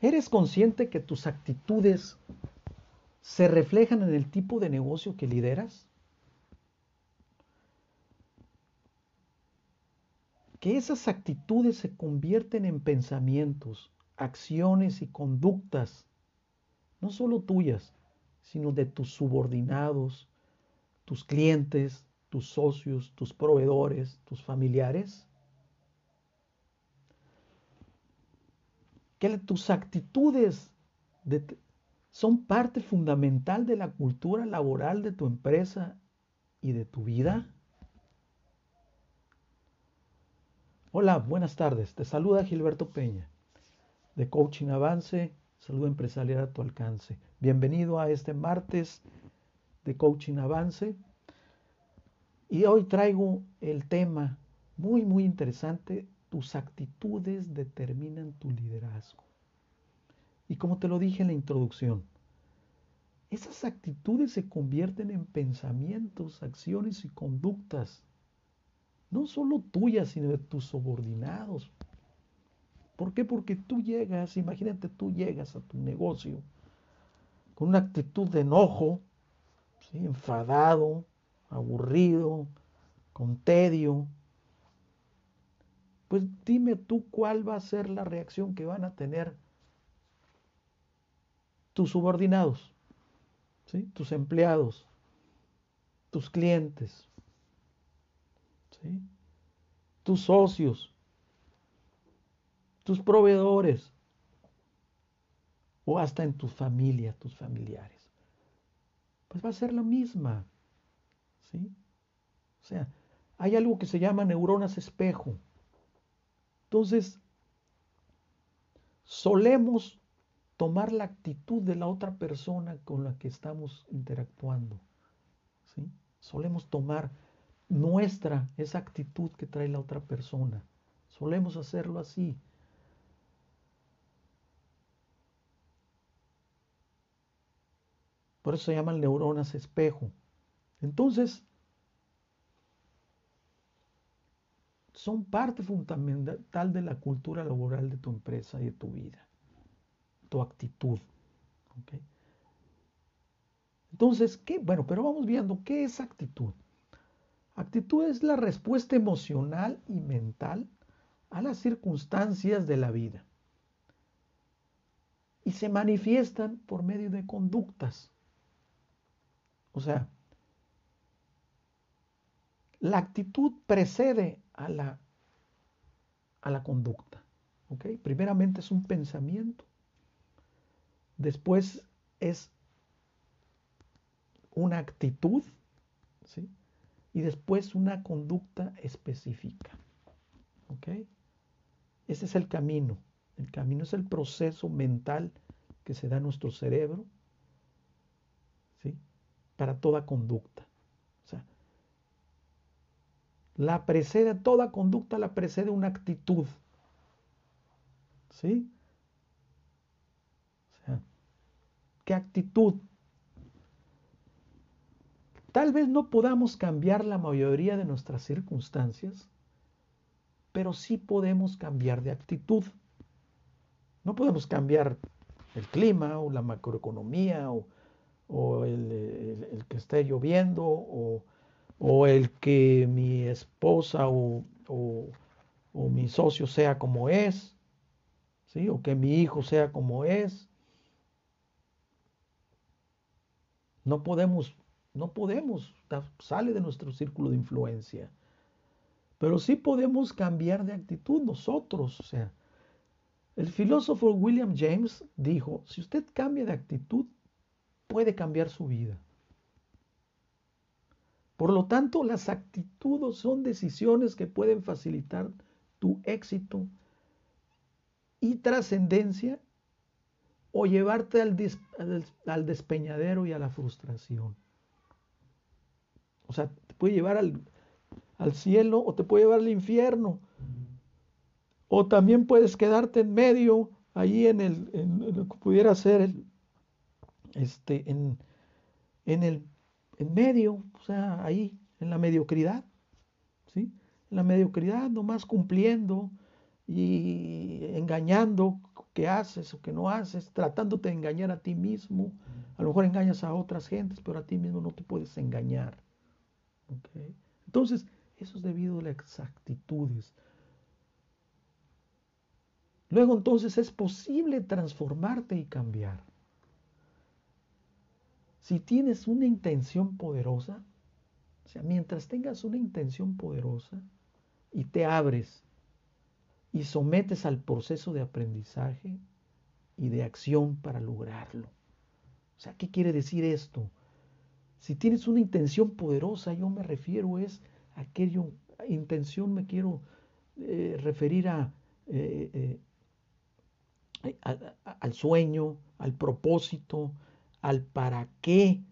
¿Eres consciente que tus actitudes se reflejan en el tipo de negocio que lideras? Que esas actitudes se convierten en pensamientos, acciones y conductas, no solo tuyas, sino de tus subordinados, tus clientes, tus socios, tus proveedores, tus familiares. Que tus actitudes son parte fundamental de la cultura laboral de tu empresa y de tu vida. Hola, buenas tardes. Te saluda Gilberto Peña de Coaching Avance, Salud Empresarial a tu alcance. Bienvenido a este martes de Coaching Avance. Y hoy traigo el tema muy, muy interesante. Tus actitudes determinan tu liderazgo. Y como te lo dije en la introducción, esas actitudes se convierten en pensamientos, acciones y conductas, no solo tuyas, sino de tus subordinados. ¿Por qué? Porque tú llegas, imagínate, tú llegas a tu negocio con una actitud de enojo, enfadado, aburrido, con tedio. Pues dime tú cuál va a ser la reacción que van a tener tus subordinados, ¿sí? tus empleados, tus clientes, ¿sí? tus socios, tus proveedores o hasta en tu familia, tus familiares. Pues va a ser la misma. ¿sí? O sea, hay algo que se llama neuronas espejo. Entonces, solemos tomar la actitud de la otra persona con la que estamos interactuando. ¿sí? Solemos tomar nuestra, esa actitud que trae la otra persona. Solemos hacerlo así. Por eso se llaman neuronas espejo. Entonces, son parte fundamental de la cultura laboral de tu empresa y de tu vida tu actitud. Entonces, ¿qué? Bueno, pero vamos viendo, ¿qué es actitud? Actitud es la respuesta emocional y mental a las circunstancias de la vida. Y se manifiestan por medio de conductas. O sea, la actitud precede a la, a la conducta. Primeramente es un pensamiento, Después es una actitud, ¿sí? Y después una conducta específica. ¿Ok? Ese es el camino. El camino es el proceso mental que se da en nuestro cerebro, ¿sí? Para toda conducta. O sea, la precede, toda conducta la precede una actitud. ¿Sí? ¿Qué actitud? Tal vez no podamos cambiar la mayoría de nuestras circunstancias, pero sí podemos cambiar de actitud. No podemos cambiar el clima o la macroeconomía o, el, que esté lloviendo o, el que mi esposa o, mi socio sea como es, ¿sí? o que mi hijo sea como es, No podemos, no podemos, sale de nuestro círculo de influencia. Pero sí podemos cambiar de actitud nosotros. O sea, el filósofo William James dijo, si usted cambia de actitud, puede cambiar su vida. Por lo tanto, las actitudes son decisiones que pueden facilitar tu éxito y trascendencia o llevarte al, despeñadero y a la frustración. O sea, te puede llevar al, cielo o te puede llevar al infierno. O también puedes quedarte en medio, ahí en, el, lo que pudiera ser el, este, en, en el en medio, o sea, ahí, en la mediocridad, ¿sí? En la mediocridad, nomás cumpliendo, y engañando qué haces o qué no haces, tratándote de engañar a ti mismo. A lo mejor engañas a otras gentes, pero a ti mismo no te puedes engañar. Entonces, eso es debido a las actitudes. Luego entonces es posible transformarte y cambiar. Si tienes una intención poderosa, o sea, mientras tengas una intención poderosa y te abres y sometes al proceso de aprendizaje y de acción para lograrlo. O sea, ¿qué quiere decir esto? Si tienes una intención poderosa, yo me refiero es a aquello, intención me quiero eh, referir a, eh, eh, al sueño, al propósito, al para qué,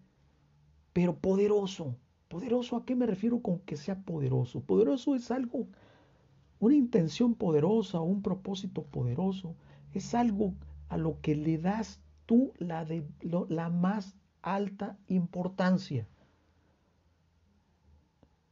pero poderoso. ¿Poderoso a qué me refiero con que sea poderoso? Poderoso es algo una intención poderosa, un propósito poderoso, es algo a lo que le das tú la, de, la más alta importancia.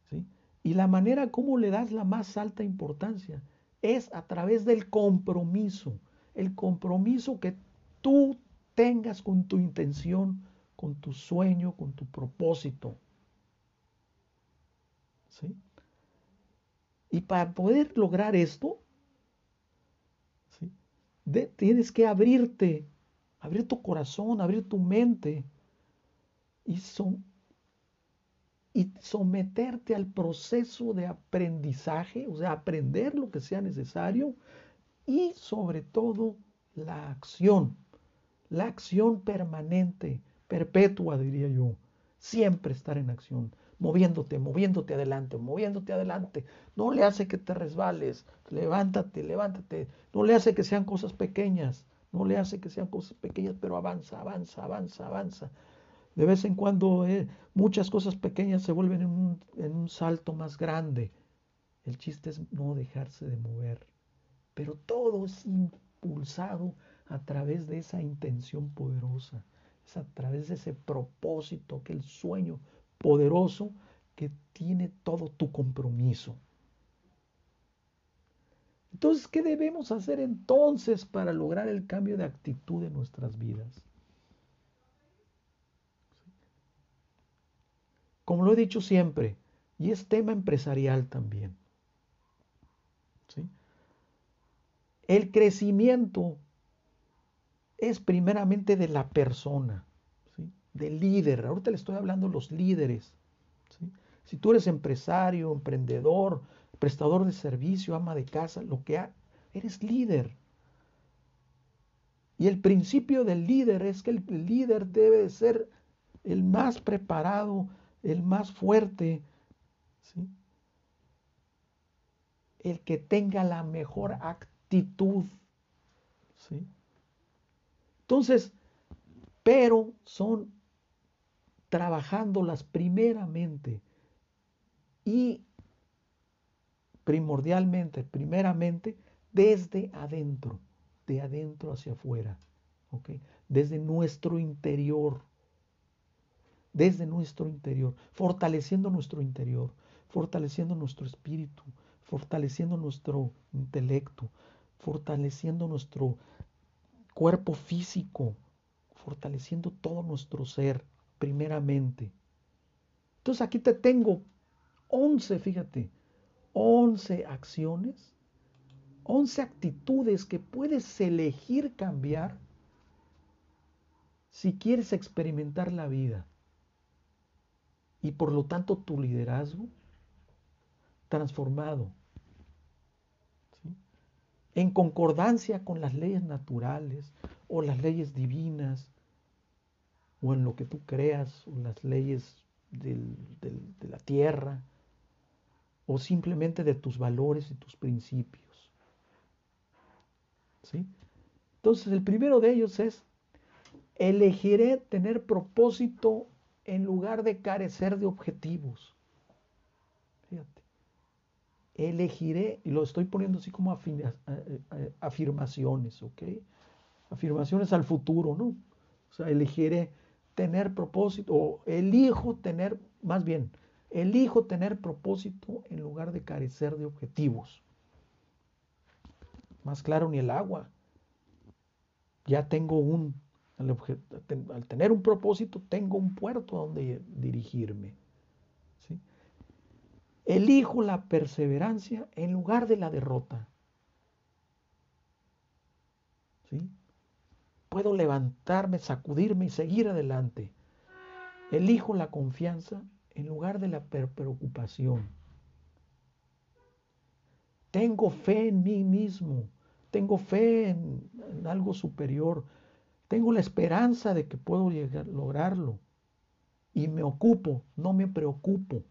¿Sí? Y la manera como le das la más alta importancia es a través del compromiso, el compromiso que tú tengas con tu intención, con tu sueño, con tu propósito. ¿Sí? Y para poder lograr esto, tienes que abrirte, abrir tu corazón, abrir tu mente y, y someterte al proceso de aprendizaje, o sea, aprender lo que sea necesario y sobre todo la acción, la acción permanente, perpetua, diría yo, siempre estar en acción moviéndote, moviéndote adelante, moviéndote adelante. No le hace que te resbales, levántate, levántate. No le hace que sean cosas pequeñas, no le hace que sean cosas pequeñas, pero avanza, avanza, avanza, avanza. De vez en cuando eh, muchas cosas pequeñas se vuelven en un, en un salto más grande. El chiste es no dejarse de mover. Pero todo es impulsado a través de esa intención poderosa, es a través de ese propósito, que el sueño poderoso que tiene todo tu compromiso. Entonces, ¿qué debemos hacer entonces para lograr el cambio de actitud en nuestras vidas? Como lo he dicho siempre, y es tema empresarial también. El crecimiento es primeramente de la persona de líder. Ahorita le estoy hablando de los líderes. Si tú eres empresario, emprendedor, prestador de servicio, ama de casa, lo que ha, eres líder. Y el principio del líder es que el líder debe de ser el más preparado, el más fuerte, el que tenga la mejor actitud. ¿sí? Entonces, pero son trabajándolas primeramente y primordialmente, primeramente, desde adentro, de adentro hacia afuera, desde nuestro interior, desde nuestro interior, fortaleciendo nuestro interior, fortaleciendo nuestro espíritu, fortaleciendo nuestro intelecto, fortaleciendo nuestro cuerpo físico, fortaleciendo todo nuestro ser, primeramente. Entonces aquí te tengo 11, fíjate, 11 acciones, 11 actitudes que puedes elegir cambiar si quieres experimentar la vida y por lo tanto tu liderazgo transformado en concordancia con las leyes naturales o las leyes divinas o en lo que tú creas, o las leyes de la tierra, o simplemente de tus valores y tus principios. ¿Sí? Entonces, el primero de ellos es, elegiré tener propósito en lugar de carecer de objetivos. Elegiré, y lo estoy poniendo así como afirmaciones, ¿ok? Afirmaciones al futuro, ¿no? O sea, elegiré tener propósito, o elijo tener, más bien, elijo tener propósito en lugar de carecer de objetivos. más claro ni el agua. Ya tengo un, al, tener un propósito, tengo un puerto a donde dirigirme. Elijo la perseverancia en lugar de la derrota. ¿Sí? Puedo levantarme, sacudirme y seguir adelante. Elijo la confianza en lugar de la preocupación. Tengo fe en mí mismo, tengo fe en, algo superior, tengo la esperanza de que puedo llegar, lograrlo. Y me ocupo, no me preocupo.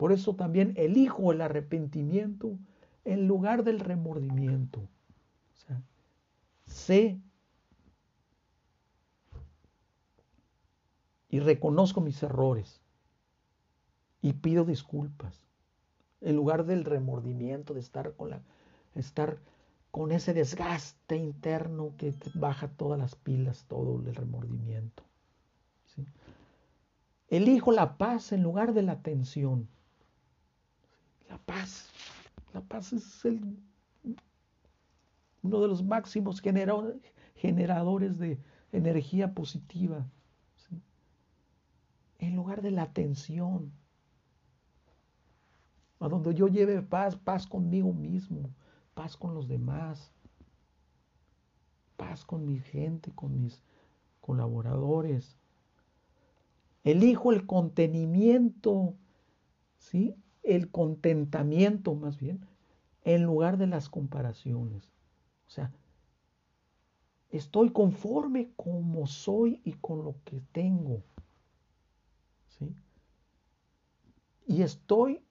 Por eso también elijo el arrepentimiento en lugar del remordimiento. O sea, sé y reconozco mis errores y pido disculpas en lugar del remordimiento de estar con la estar con ese desgaste interno que baja todas las pilas, todo el remordimiento. Elijo la paz en lugar de la tensión. La paz, la paz es el, uno de los máximos generadores de energía positiva en lugar de la tensión. A donde yo lleve paz, paz conmigo mismo, paz con los demás, paz con mi gente, con mis colaboradores. Elijo el contenimiento, ¿sí? El contentamiento más bien, en lugar de las comparaciones. O sea, estoy conforme como soy y con lo que tengo. Y estoy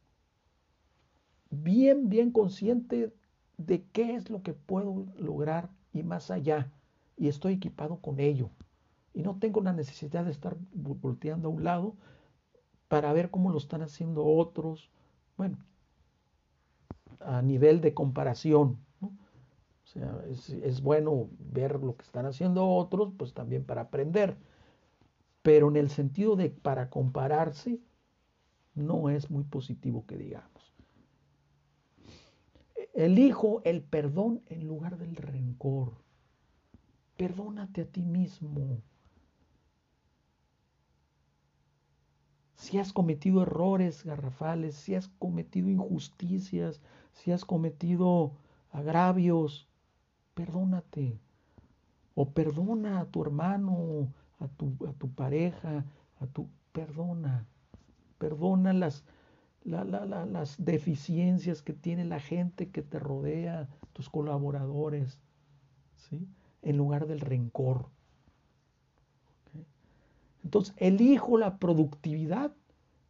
bien, bien consciente de qué es lo que puedo lograr y más allá. Y estoy equipado con ello. Y no tengo la necesidad de estar volteando a un lado para ver cómo lo están haciendo otros. Bueno, a nivel de comparación. O sea, es, es, bueno ver lo que están haciendo otros, pues también para aprender. Pero en el sentido de para compararse, no es muy positivo que digamos. Elijo el perdón en lugar del rencor. Perdónate a ti mismo. Si has cometido errores garrafales, si has cometido injusticias, si has cometido agravios, perdónate. O perdona a tu hermano, a tu, a tu pareja, a tu... Perdona. Perdona las, las deficiencias que tiene la gente que te rodea, tus colaboradores, ¿sí? en lugar del rencor. Entonces, elijo la productividad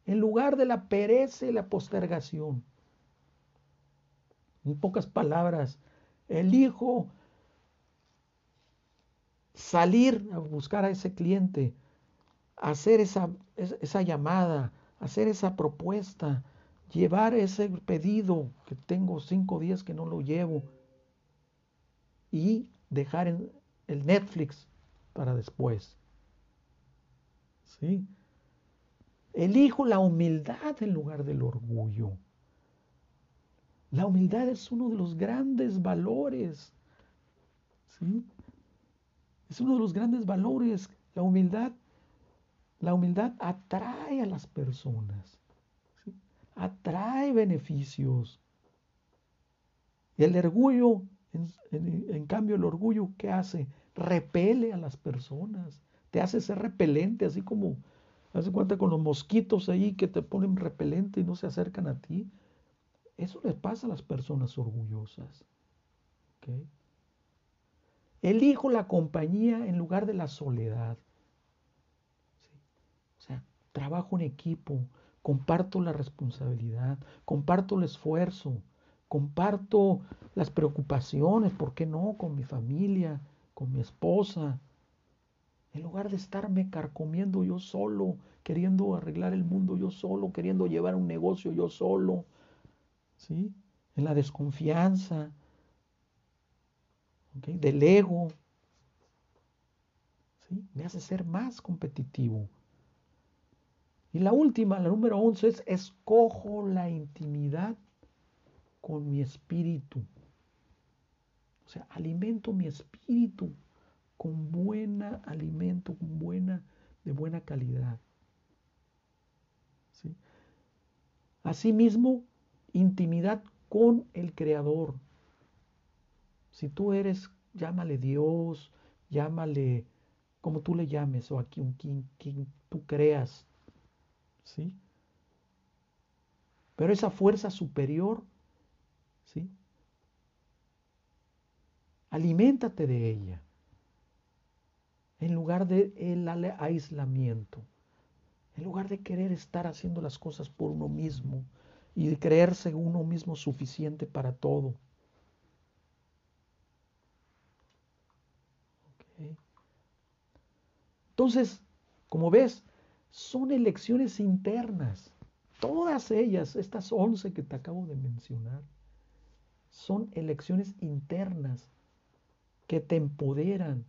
en lugar de la pereza y la postergación. En pocas palabras, elijo salir a buscar a ese cliente, hacer esa, esa llamada, hacer esa propuesta, llevar ese pedido que tengo cinco días que no lo llevo y dejar el Netflix para después. ¿Sí? Elijo la humildad en lugar del orgullo. La humildad es uno de los grandes valores. Es uno de los grandes valores. La humildad la humildad atrae a las personas, atrae beneficios. El orgullo, en, cambio, el orgullo, ¿qué hace? Repele a las personas, te hace ser repelente, así como, hace cuenta con los mosquitos ahí que te ponen repelente y no se acercan a ti. Eso les pasa a las personas orgullosas. Elijo la compañía en lugar de la soledad trabajo en equipo, comparto la responsabilidad, comparto el esfuerzo, comparto las preocupaciones, ¿por qué no? Con mi familia, con mi esposa. En lugar de estarme carcomiendo yo solo, queriendo arreglar el mundo yo solo, queriendo llevar un negocio yo solo, ¿sí? En la desconfianza, del ego, ¿sí? Me hace ser más competitivo. Y la última, la número 11 es escojo la intimidad con mi espíritu. O sea, alimento mi espíritu con buena alimento, con buena, de buena calidad. ¿Sí? Asimismo, intimidad con el Creador. Si tú eres, llámale Dios, llámale como tú le llames o a quien, quien tú creas. ¿Sí? Pero esa fuerza superior, ¿sí? Aliméntate de ella en lugar de aislamiento, en lugar de querer estar haciendo las cosas por uno mismo y de creerse uno mismo suficiente para todo. Entonces, como ves, son elecciones internas. Todas ellas, estas once que te acabo de mencionar, son elecciones internas que te empoderan,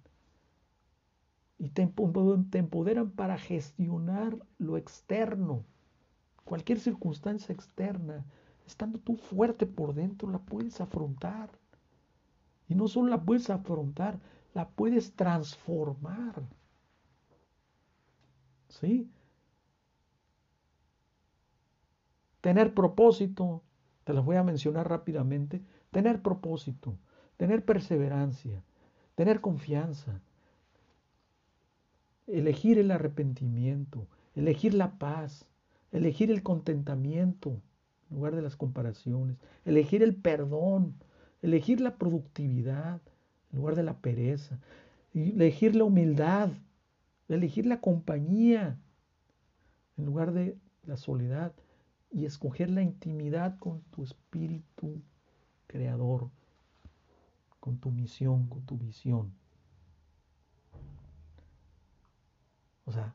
y te, empoderan para gestionar lo externo, cualquier circunstancia externa, estando tú fuerte por dentro, la puedes afrontar. Y no solo la puedes afrontar, la puedes transformar. ¿Sí? Tener propósito, te las voy a mencionar rápidamente. Tener propósito, tener perseverancia, tener confianza, elegir el arrepentimiento, elegir la paz, elegir el contentamiento en lugar de las comparaciones, elegir el perdón, elegir la productividad en lugar de la pereza, elegir la humildad, elegir la compañía en lugar de la soledad y escoger la intimidad con tu espíritu creador, con tu misión, con tu visión. O sea,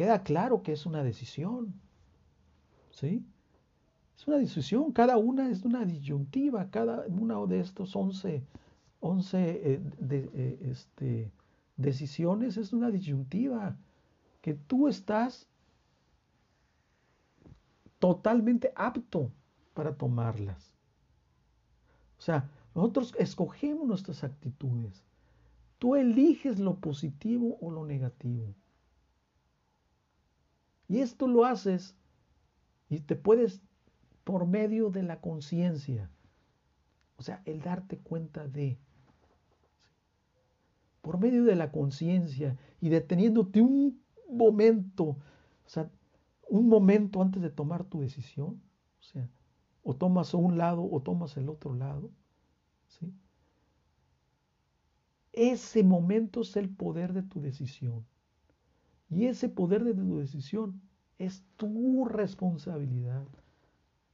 queda claro que es una decisión. ¿Sí? Es una decisión, cada una es una disyuntiva, cada una de estos 11, 11 eh, eh, este, decisiones es una disyuntiva que tú estás totalmente apto para tomarlas. O sea, nosotros escogemos nuestras actitudes. Tú eliges lo positivo o lo negativo. Y esto lo haces y te puedes por medio de la conciencia. O sea, el darte cuenta de. Por medio de la conciencia y deteniéndote un momento, o sea, un momento antes de tomar tu decisión. O sea, o tomas un lado o tomas el otro lado. ¿sí? Ese momento es el poder de tu decisión. Y ese poder de tu decisión es tu responsabilidad,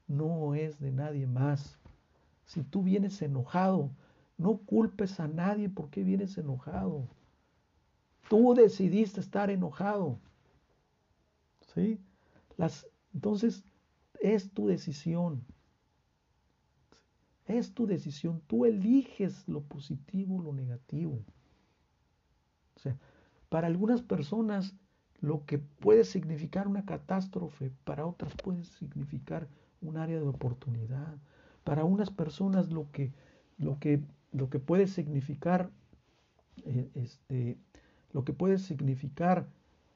no es de nadie más. Si tú vienes enojado, no culpes a nadie porque vienes enojado. Tú decidiste estar enojado. ¿Sí? Las, entonces, es tu decisión. Es tu decisión. Tú eliges lo positivo, lo negativo. O sea, para algunas personas lo que puede significar una catástrofe, para otras puede significar un área de oportunidad. Para unas personas lo que, lo que, lo que puede significar eh, este, lo que puede significar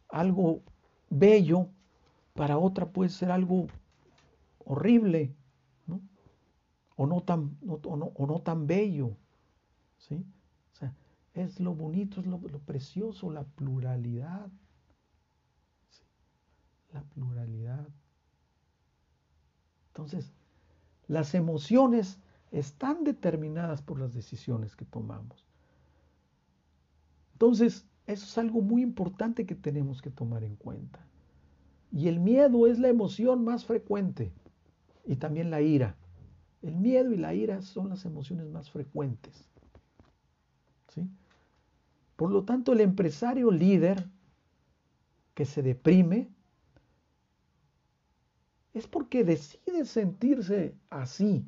algo bello, para otra puede ser algo horrible o no tan, o no, tan bello. ¿sí? O sea, es lo bonito, es lo, precioso, la pluralidad. La pluralidad. Entonces, las emociones están determinadas por las decisiones que tomamos. Entonces, eso es algo muy importante que tenemos que tomar en cuenta. Y el miedo es la emoción más frecuente y también la ira. El miedo y la ira son las emociones más frecuentes. ¿sí? Por lo tanto, el empresario líder que se deprime es porque decide sentirse así,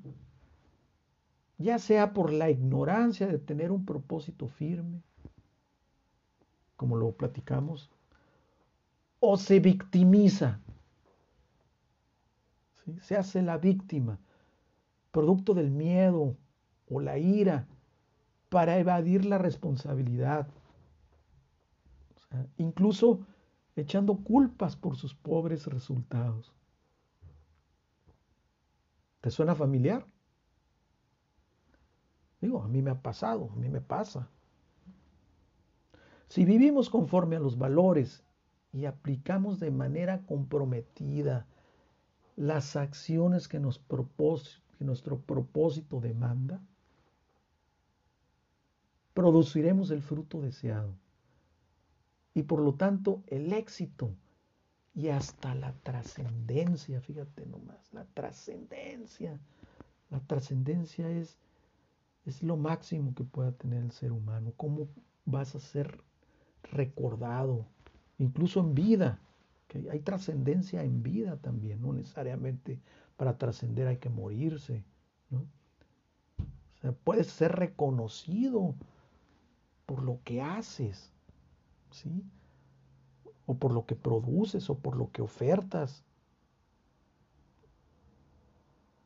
ya sea por la ignorancia de tener un propósito firme, como lo platicamos, o se victimiza. se hace la víctima, producto del miedo o la ira, para evadir la responsabilidad. incluso echando culpas por sus pobres resultados. ¿Te suena familiar? Digo, a mí me ha pasado, a mí me pasa. Si vivimos conforme a los valores y aplicamos de manera comprometida las acciones que, nos que nuestro propósito demanda, produciremos el fruto deseado y por lo tanto el éxito y hasta la trascendencia, fíjate nomás, la trascendencia. La trascendencia es, es lo máximo que pueda tener el ser humano. ¿Cómo vas a ser recordado? Incluso en vida. Hay trascendencia en vida también, no necesariamente para trascender hay que morirse. ¿no? O sea, puedes ser reconocido por lo que haces. ¿sí? O por lo que produces o por lo que ofertas.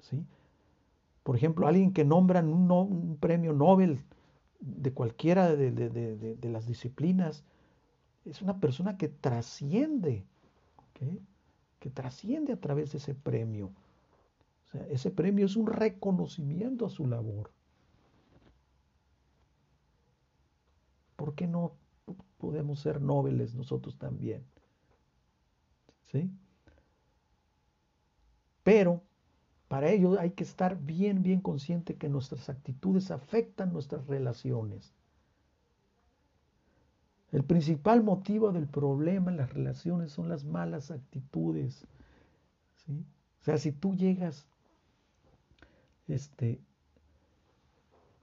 ¿Sí? Por ejemplo, alguien que nombran un, premio Nobel de cualquiera de, las disciplinas, es una persona que trasciende, que trasciende a través de ese premio. O sea, ese premio es un reconocimiento a su labor. ¿Por qué no podemos ser nobles nosotros también. ¿Sí? Pero para ello hay que estar bien, bien consciente que nuestras actitudes afectan nuestras relaciones. El principal motivo del problema en las relaciones son las malas actitudes. ¿sí? O sea, si tú llegas, este,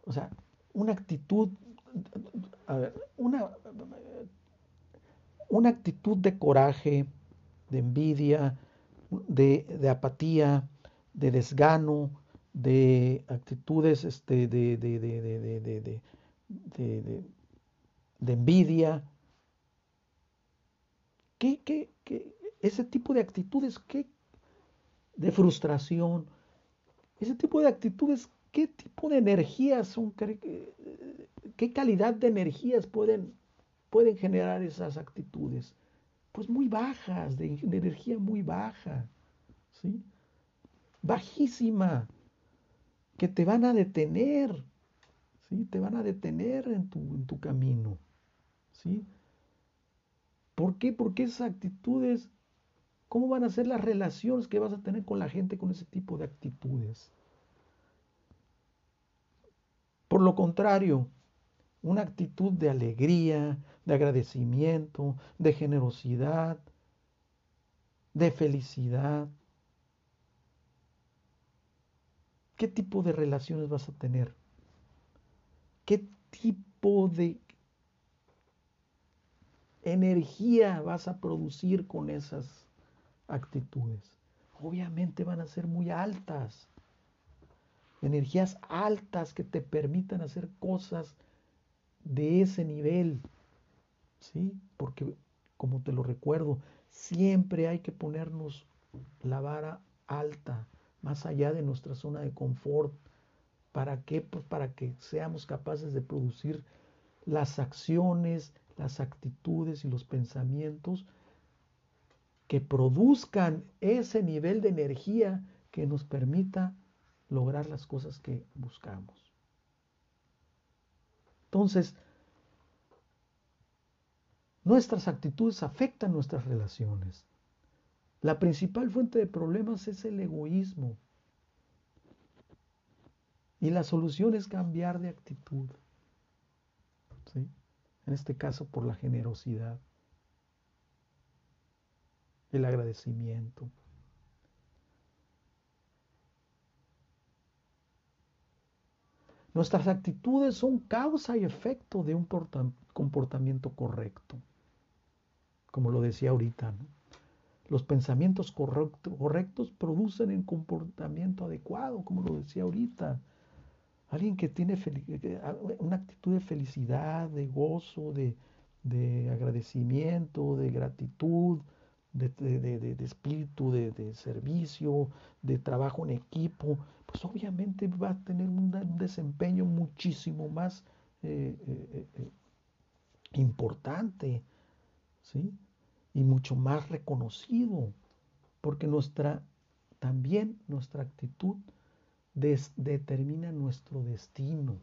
o sea, una actitud una, una actitud de coraje, de envidia, de, apatía, de desgano, de actitudes este, de, de, de, envidia. ¿Qué, qué, qué, ese tipo de actitudes, ¿qué? de frustración, ese tipo de actitudes, ¿qué tipo de energías son, ¿Qué calidad de energías pueden, pueden generar esas actitudes? Pues muy bajas, de, energía muy baja, ¿sí? Bajísima, que te van a detener, ¿sí? Te van a detener en tu, en tu camino, ¿sí? ¿Por qué? Porque esas actitudes, ¿cómo van a ser las relaciones que vas a tener con la gente con ese tipo de actitudes? Por lo contrario, una actitud de alegría, de agradecimiento, de generosidad, de felicidad. ¿Qué tipo de relaciones vas a tener? ¿Qué tipo de energía vas a producir con esas actitudes? Obviamente van a ser muy altas. Energías altas que te permitan hacer cosas de ese nivel, ¿sí? Porque, como te lo recuerdo, siempre hay que ponernos la vara alta, más allá de nuestra zona de confort. ¿Para? Pues para que seamos capaces de producir las acciones, las actitudes y los pensamientos que produzcan ese nivel de energía que nos permita lograr las cosas que buscamos. Entonces, nuestras actitudes afectan nuestras relaciones. La principal fuente de problemas es el egoísmo. Y la solución es cambiar de actitud. En este caso por la generosidad, el agradecimiento. Nuestras actitudes son causa y efecto de un comportamiento correcto, como lo decía ahorita. Los pensamientos correctos producen el comportamiento adecuado, como lo decía ahorita. Alguien que tiene una actitud de felicidad, de gozo, de, de agradecimiento, de gratitud, de, espíritu de, servicio, de trabajo en equipo, pues obviamente va a tener un, desempeño muchísimo más eh, eh, eh, importante, ¿sí? Y mucho más reconocido, porque nuestra, también nuestra actitud determina nuestro destino,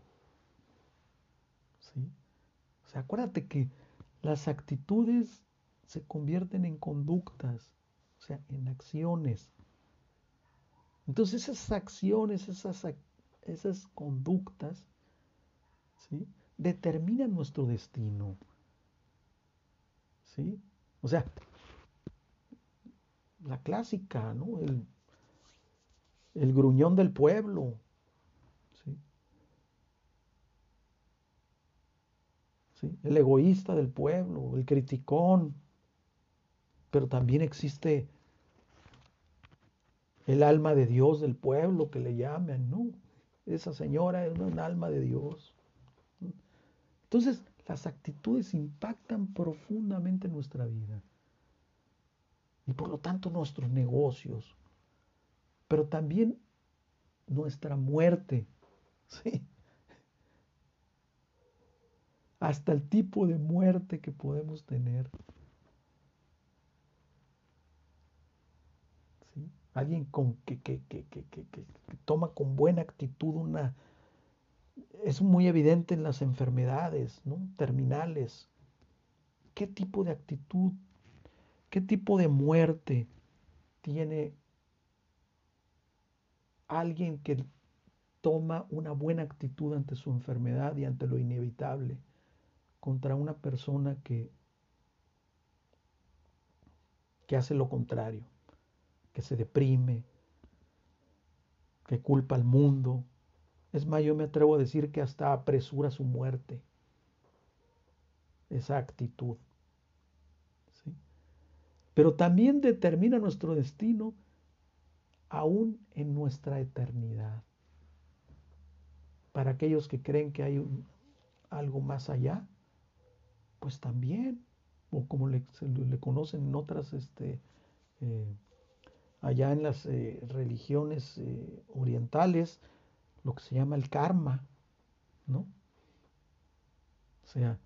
¿sí? O sea, acuérdate que las actitudes se convierten en conductas, o sea, en acciones. Entonces esas acciones, esas, esas conductas, ¿sí? determinan nuestro destino. ¿Sí? O sea, la clásica, ¿no? El, el gruñón del pueblo. ¿sí? ¿Sí? El egoísta del pueblo, el criticón, pero también existe el alma de Dios del pueblo que le llaman, ¿no? Esa señora es un alma de Dios. Entonces, las actitudes impactan profundamente nuestra vida y por lo tanto nuestros negocios, pero también nuestra muerte, ¿sí? Hasta el tipo de muerte que podemos tener. Alguien con, que, que, que, que, toma con buena actitud una... Es muy evidente en las enfermedades ¿no? terminales. ¿Qué tipo de actitud, qué tipo de muerte tiene alguien que toma una buena actitud ante su enfermedad y ante lo inevitable contra una persona que, que hace lo contrario? Que se deprime, que culpa al mundo. Es más, yo me atrevo a decir que hasta apresura su muerte. Esa actitud. Pero también determina nuestro destino aún en nuestra eternidad. Para aquellos que creen que hay algo más allá, pues también, o como le, le conocen en otras este, eh, allá en las eh, religiones eh, orientales, lo que se llama el karma, ¿no? O sea,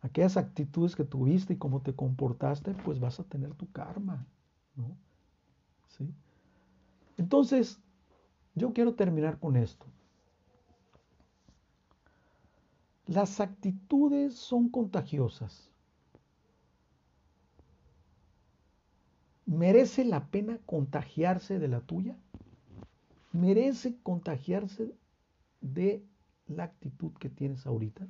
aquellas actitudes que tuviste y cómo te comportaste, pues vas a tener tu karma, ¿no? ¿Sí? Entonces, yo quiero terminar con esto. Las actitudes son contagiosas. ¿Merece la pena contagiarse de la tuya? ¿Merece contagiarse de la actitud que tienes ahorita?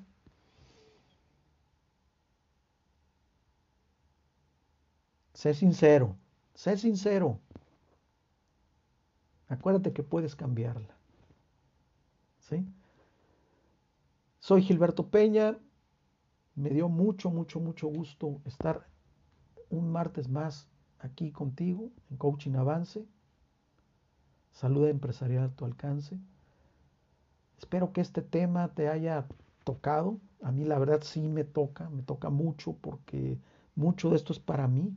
Sé sincero, sé sincero. Acuérdate que puedes cambiarla. ¿Sí? Soy Gilberto Peña. Me dio mucho, mucho, mucho gusto estar un martes más aquí contigo en Coaching Avance. Salud empresarial a tu alcance. Espero que este tema te haya tocado. A mí la verdad sí me toca, me toca mucho porque mucho de esto es para mí.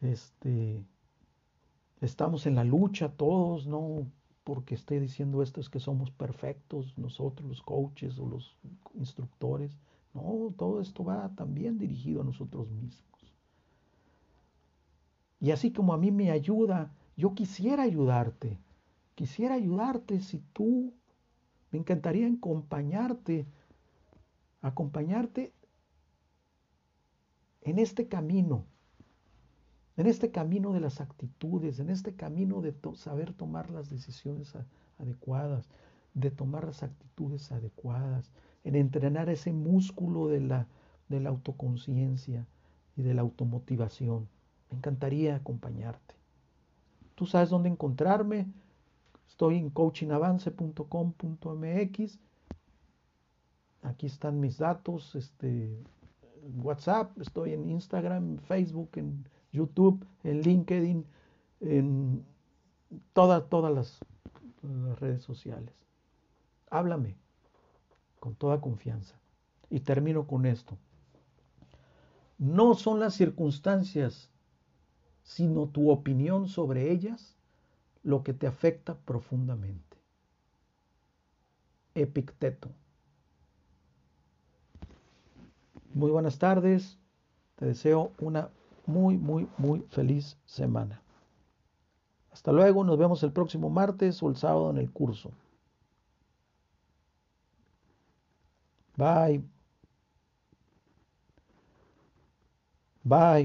Este, estamos en la lucha todos, no porque esté diciendo esto es que somos perfectos nosotros los coaches o los instructores. No, todo esto va también dirigido a nosotros mismos. Y así como a mí me ayuda, yo quisiera ayudarte. Quisiera ayudarte si tú, me encantaría acompañarte, acompañarte en este camino, en este camino de las actitudes, en este camino de saber tomar las decisiones adecuadas, de tomar las actitudes adecuadas, en entrenar ese músculo de la, de la autoconciencia y de la automotivación. Encantaría acompañarte. Tú sabes dónde encontrarme. Estoy en coachingavance.com.mx. Aquí están mis datos, este, WhatsApp, estoy en Instagram, Facebook, en YouTube, en LinkedIn, en todas, todas las redes sociales. Háblame con toda confianza. Y termino con esto. No son las circunstancias, sino tu opinión sobre ellas lo que te afecta profundamente. Epicteto. Muy buenas tardes. Te deseo una muy, muy, muy feliz semana. Hasta luego, nos vemos el próximo martes o el sábado en el curso. Bye. Bye.